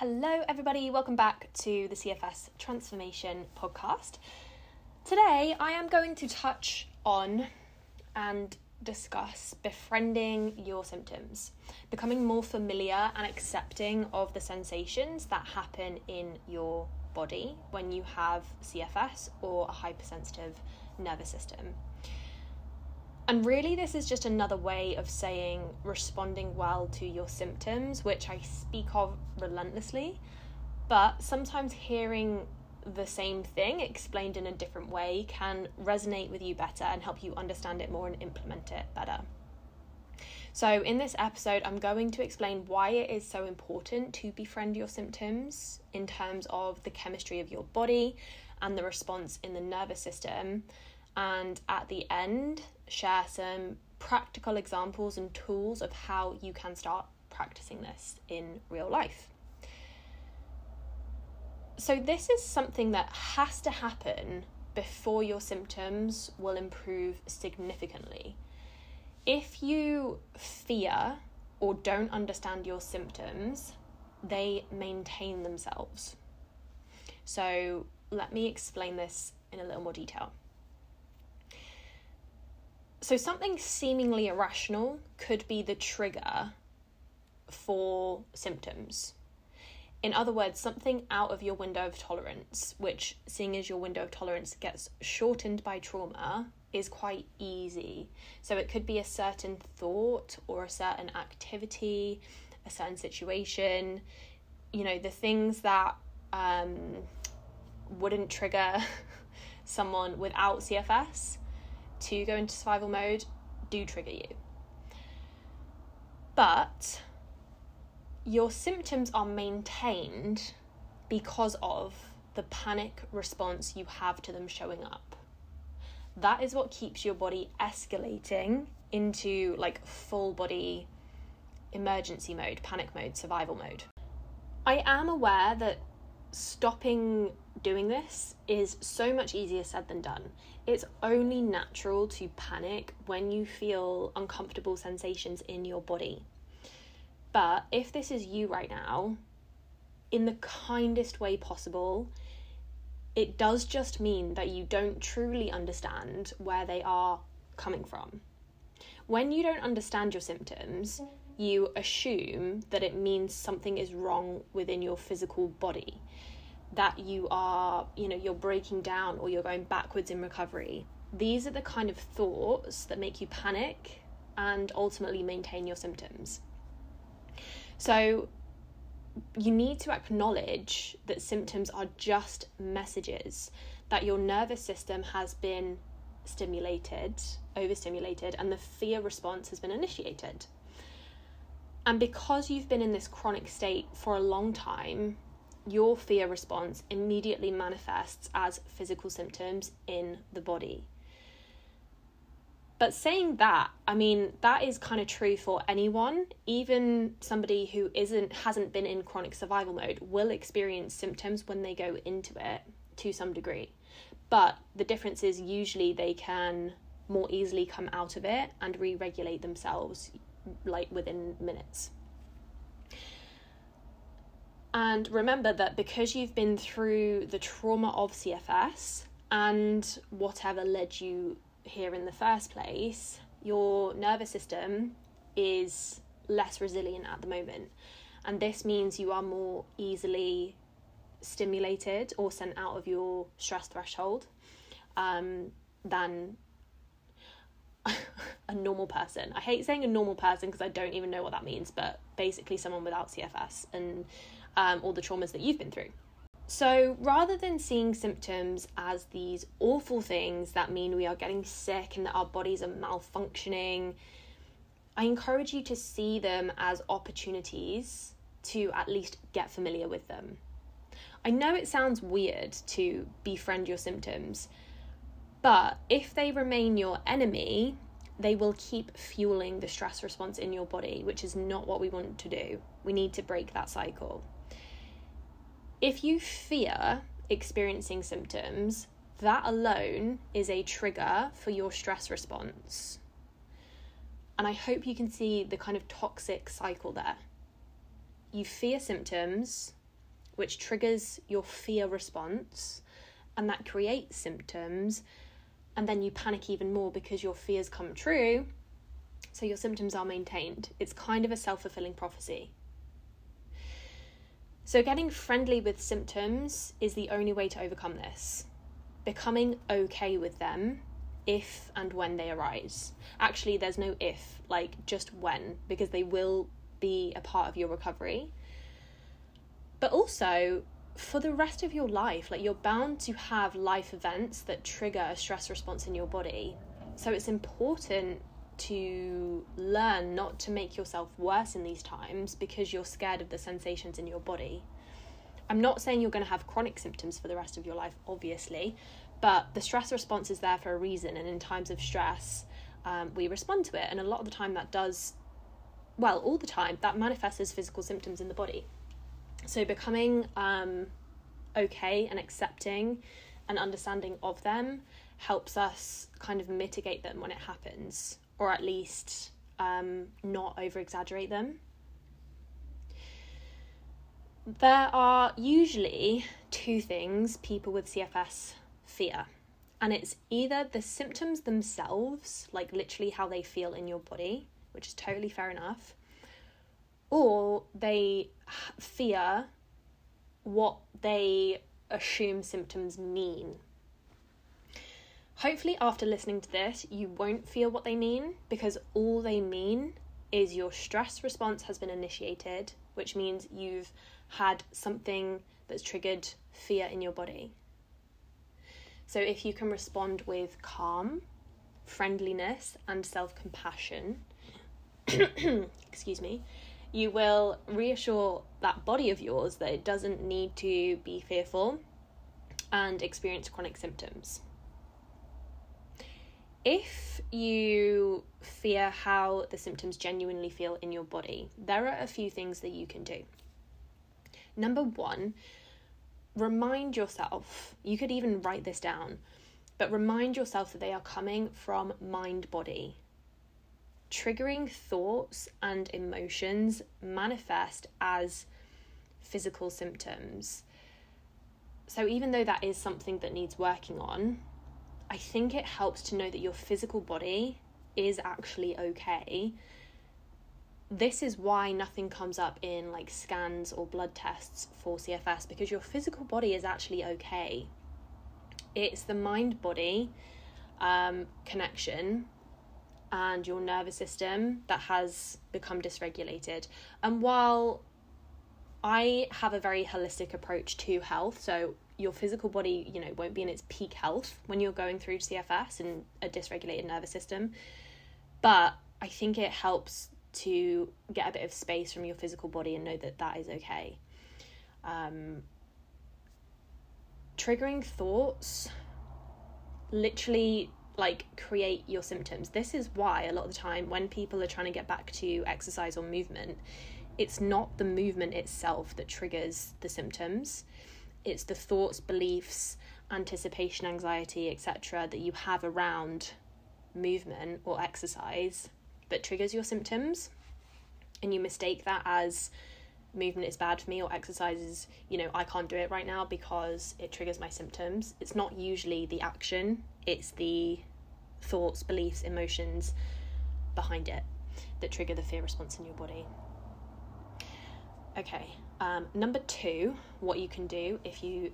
Hello, everybody. Welcome back to the CFS Transformation Podcast. Today, I am going to touch on and discuss befriending your symptoms, becoming more familiar and accepting of the sensations that happen in your body when you have CFS or a hypersensitive nervous system. And really, this is just another way of saying responding well to your symptoms, which I speak of relentlessly. But sometimes hearing the same thing explained in a different way can resonate with you better and help you understand it more and implement it better. So, in this episode, I'm going to explain why it is so important to befriend your symptoms in terms of the chemistry of your body and the response in the nervous system. And at the end, share some practical examples and tools of how you can start practicing this in real life. So, this is something that has to happen before your symptoms will improve significantly. If you fear or don't understand your symptoms, they maintain themselves. So, let me explain this in a little more detail. So, something seemingly irrational could be the trigger for symptoms. In other words, something out of your window of tolerance, which, seeing as your window of tolerance gets shortened by trauma, is quite easy. So, it could be a certain thought or a certain activity, a certain situation, you know, the things that um, wouldn't trigger someone without CFS to go into survival mode do trigger you. But your symptoms are maintained because of the panic response you have to them showing up. That is what keeps your body escalating into like full body emergency mode, panic mode, survival mode. I am aware that stopping doing this is so much easier said than done. It's only natural to panic when you feel uncomfortable sensations in your body. But if this is you right now, in the kindest way possible, it does just mean that you don't truly understand where they are coming from. When you don't understand your symptoms, you assume that it means something is wrong within your physical body that you are, you know, you're breaking down or you're going backwards in recovery. These are the kind of thoughts that make you panic and ultimately maintain your symptoms. So, you need to acknowledge that symptoms are just messages that your nervous system has been stimulated, overstimulated, and the fear response has been initiated. And because you've been in this chronic state for a long time, your fear response immediately manifests as physical symptoms in the body. But saying that, I mean, that is kind of true for anyone. Even somebody who isn't hasn't been in chronic survival mode will experience symptoms when they go into it to some degree. But the difference is usually they can more easily come out of it and re-regulate themselves like within minutes. And remember that because you've been through the trauma of CFS and whatever led you here in the first place, your nervous system is less resilient at the moment. And this means you are more easily stimulated or sent out of your stress threshold um, than a normal person. I hate saying a normal person because I don't even know what that means, but basically someone without CFS. And um, the traumas that you've been through. So rather than seeing symptoms as these awful things that mean we are getting sick and that our bodies are malfunctioning, I encourage you to see them as opportunities to at least get familiar with them. I know it sounds weird to befriend your symptoms, but if they remain your enemy, they will keep fueling the stress response in your body, which is not what we want to do. We need to break that cycle. If you fear experiencing symptoms, that alone is a trigger for your stress response. And I hope you can see the kind of toxic cycle there. You fear symptoms, which triggers your fear response, and that creates symptoms. And then you panic even more because your fears come true. So your symptoms are maintained. It's kind of a self fulfilling prophecy. So, getting friendly with symptoms is the only way to overcome this. Becoming okay with them if and when they arise. Actually, there's no if, like just when, because they will be a part of your recovery. But also, for the rest of your life, like you're bound to have life events that trigger a stress response in your body. So, it's important to learn not to make yourself worse in these times because you're scared of the sensations in your body. I'm not saying you're going to have chronic symptoms for the rest of your life, obviously, but the stress response is there for a reason, and in times of stress, um, we respond to it. And a lot of the time, that does, well, all the time, that manifests as physical symptoms in the body. So, becoming um, okay and accepting and understanding of them helps us kind of mitigate them when it happens or at least um, not over exaggerate them. There are usually two things people with CFS fear, and it's either the symptoms themselves, like literally how they feel in your body, which is totally fair enough, or they fear what they assume symptoms mean Hopefully, after listening to this, you won't feel what they mean because all they mean is your stress response has been initiated, which means you've had something that's triggered fear in your body. So, if you can respond with calm, friendliness, and self compassion, excuse me, you will reassure that body of yours that it doesn't need to be fearful and experience chronic symptoms if you fear how the symptoms genuinely feel in your body, there are a few things that you can do. Number one, remind yourself, you could even write this down, but remind yourself that they are coming from mind body. Triggering thoughts and emotions manifest as physical symptoms. So, even though that is something that needs working on, I think it helps to know that your physical body is actually okay. This is why nothing comes up in like scans or blood tests for CFS because your physical body is actually okay. It's the mind body um, connection and your nervous system that has become dysregulated. And while I have a very holistic approach to health, so your physical body, you know, won't be in its peak health when you're going through CFS and a dysregulated nervous system. But I think it helps to get a bit of space from your physical body and know that that is okay. Um, triggering thoughts literally like create your symptoms. This is why a lot of the time when people are trying to get back to exercise or movement, it's not the movement itself that triggers the symptoms it's the thoughts, beliefs, anticipation, anxiety, etc., that you have around movement or exercise that triggers your symptoms. And you mistake that as movement is bad for me or exercise is, you know, I can't do it right now because it triggers my symptoms. It's not usually the action, it's the thoughts, beliefs, emotions behind it that trigger the fear response in your body. Okay, um, number two, what you can do if you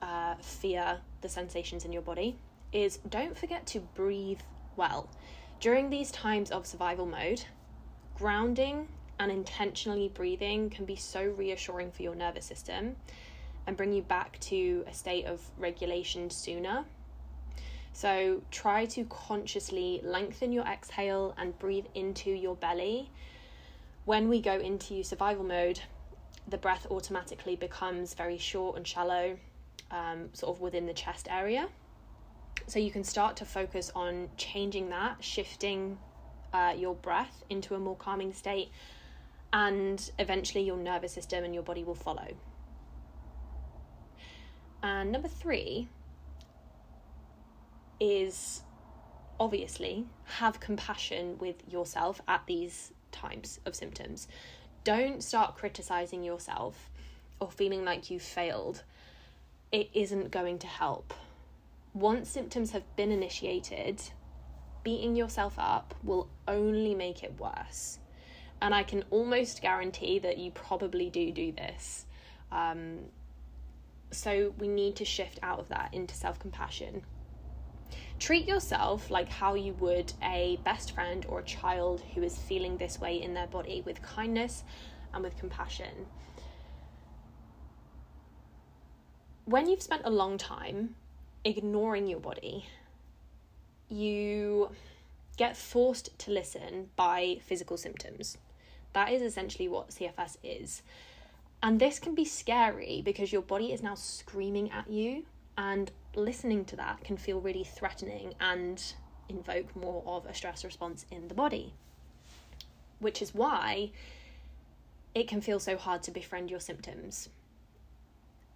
uh, fear the sensations in your body is don't forget to breathe well. During these times of survival mode, grounding and intentionally breathing can be so reassuring for your nervous system and bring you back to a state of regulation sooner. So try to consciously lengthen your exhale and breathe into your belly. When we go into survival mode, the breath automatically becomes very short and shallow, um, sort of within the chest area. So you can start to focus on changing that, shifting uh, your breath into a more calming state, and eventually your nervous system and your body will follow. And number three is obviously have compassion with yourself at these times of symptoms don't start criticizing yourself or feeling like you've failed, it isn't going to help. Once symptoms have been initiated, beating yourself up will only make it worse. And I can almost guarantee that you probably do do this. Um, so we need to shift out of that into self compassion. Treat yourself like how you would a best friend or a child who is feeling this way in their body with kindness and with compassion. When you've spent a long time ignoring your body, you get forced to listen by physical symptoms. That is essentially what CFS is. And this can be scary because your body is now screaming at you, and listening to that can feel really threatening and invoke more of a stress response in the body. Which is why it can feel so hard to befriend your symptoms.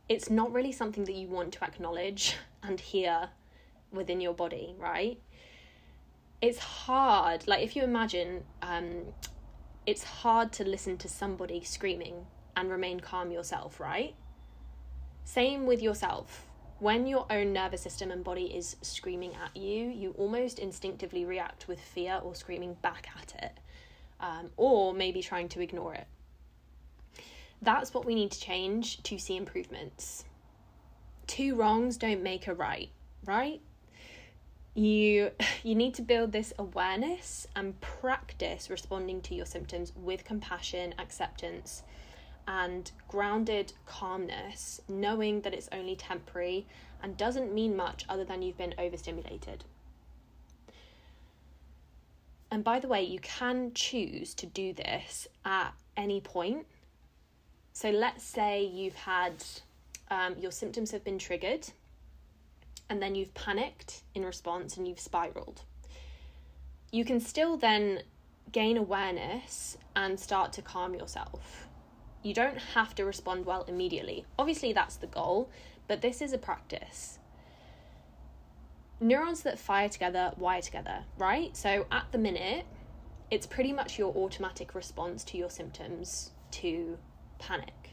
It's not really something that you want to acknowledge and hear within your body, right? It's hard. Like, if you imagine, um, it's hard to listen to somebody screaming and remain calm yourself, right? Same with yourself. When your own nervous system and body is screaming at you, you almost instinctively react with fear or screaming back at it, um, or maybe trying to ignore it. That's what we need to change to see improvements. Two wrongs don't make a right, right? You you need to build this awareness and practice responding to your symptoms with compassion, acceptance, and grounded calmness, knowing that it's only temporary and doesn't mean much other than you've been overstimulated. And by the way, you can choose to do this at any point. So let's say you've had um, your symptoms have been triggered, and then you've panicked in response and you've spiraled. You can still then gain awareness and start to calm yourself you don't have to respond well immediately. Obviously, that's the goal, but this is a practice. Neurons that fire together wire together, right? So at the minute, it's pretty much your automatic response to your symptoms to panic.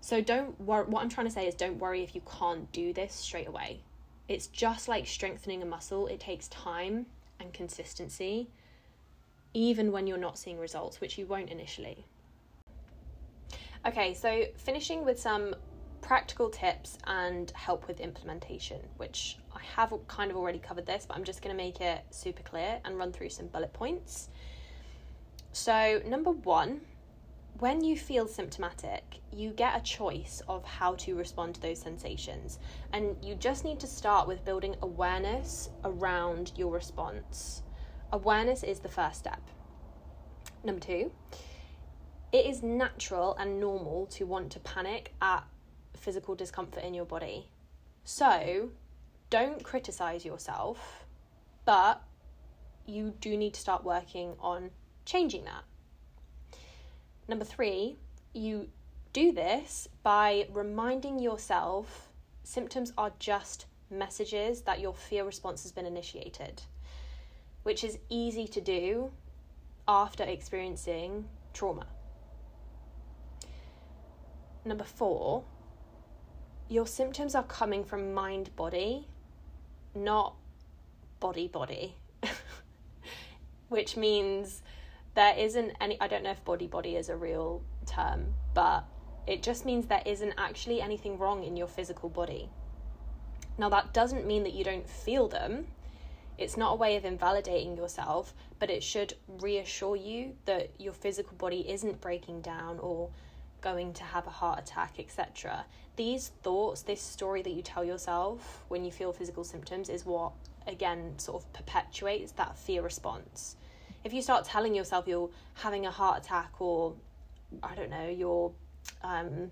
So don't worry, what I'm trying to say is don't worry if you can't do this straight away. It's just like strengthening a muscle, it takes time and consistency, even when you're not seeing results, which you won't initially. Okay, so finishing with some practical tips and help with implementation, which I have kind of already covered this, but I'm just going to make it super clear and run through some bullet points. So, number one, when you feel symptomatic, you get a choice of how to respond to those sensations. And you just need to start with building awareness around your response. Awareness is the first step. Number two, it is natural and normal to want to panic at physical discomfort in your body. So, don't criticize yourself, but you do need to start working on changing that. Number three, you do this by reminding yourself symptoms are just messages that your fear response has been initiated, which is easy to do after experiencing trauma. Number four, your symptoms are coming from mind body, not body body, which means there isn't any. I don't know if body body is a real term, but it just means there isn't actually anything wrong in your physical body. Now, that doesn't mean that you don't feel them. It's not a way of invalidating yourself, but it should reassure you that your physical body isn't breaking down or going to have a heart attack, etc. These thoughts, this story that you tell yourself when you feel physical symptoms, is what again sort of perpetuates that fear response. If you start telling yourself you're having a heart attack or I don't know, you're um,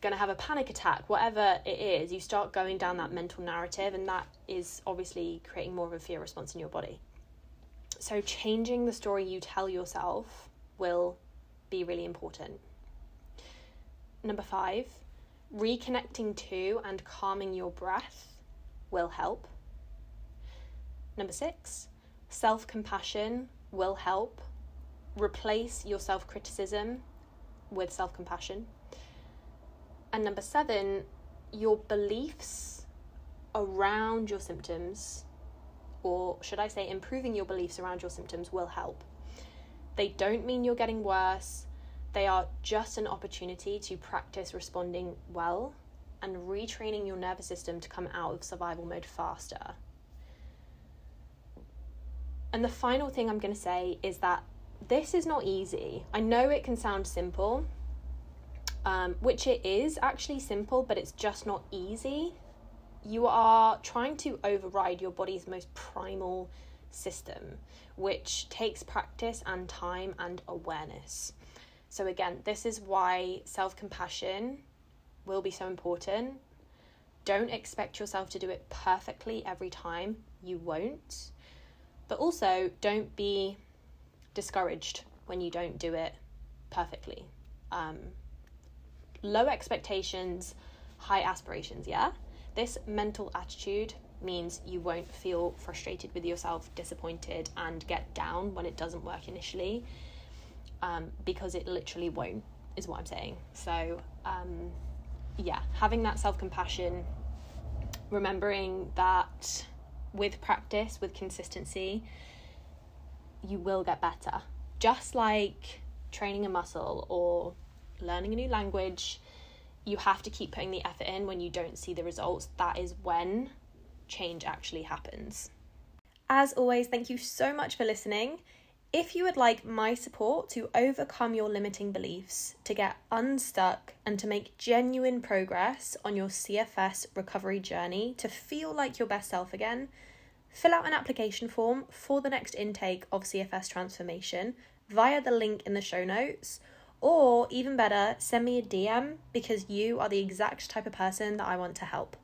going to have a panic attack, whatever it is, you start going down that mental narrative, and that is obviously creating more of a fear response in your body. So, changing the story you tell yourself will be really important. Number five, reconnecting to and calming your breath will help. Number six, self compassion will help. Replace your self criticism with self compassion. And number seven, your beliefs around your symptoms, or should I say, improving your beliefs around your symptoms will help. They don't mean you're getting worse, they are just an opportunity to practice responding well and retraining your nervous system to come out of survival mode faster. And the final thing I'm going to say is that this is not easy. I know it can sound simple, um, which it is actually simple, but it's just not easy. You are trying to override your body's most primal system, which takes practice and time and awareness. So, again, this is why self compassion will be so important. Don't expect yourself to do it perfectly every time, you won't. But also, don't be discouraged when you don't do it perfectly. Um, low expectations, high aspirations, yeah? This mental attitude means you won't feel frustrated with yourself, disappointed, and get down when it doesn't work initially um, because it literally won't, is what I'm saying. So, um, yeah, having that self compassion, remembering that with practice, with consistency, you will get better. Just like training a muscle or learning a new language, you have to keep putting the effort in when you don't see the results. That is when change actually happens. As always, thank you so much for listening. If you would like my support to overcome your limiting beliefs, to get unstuck, and to make genuine progress on your CFS recovery journey to feel like your best self again, fill out an application form for the next intake of CFS transformation via the link in the show notes or even better, send me a DM because you are the exact type of person that I want to help.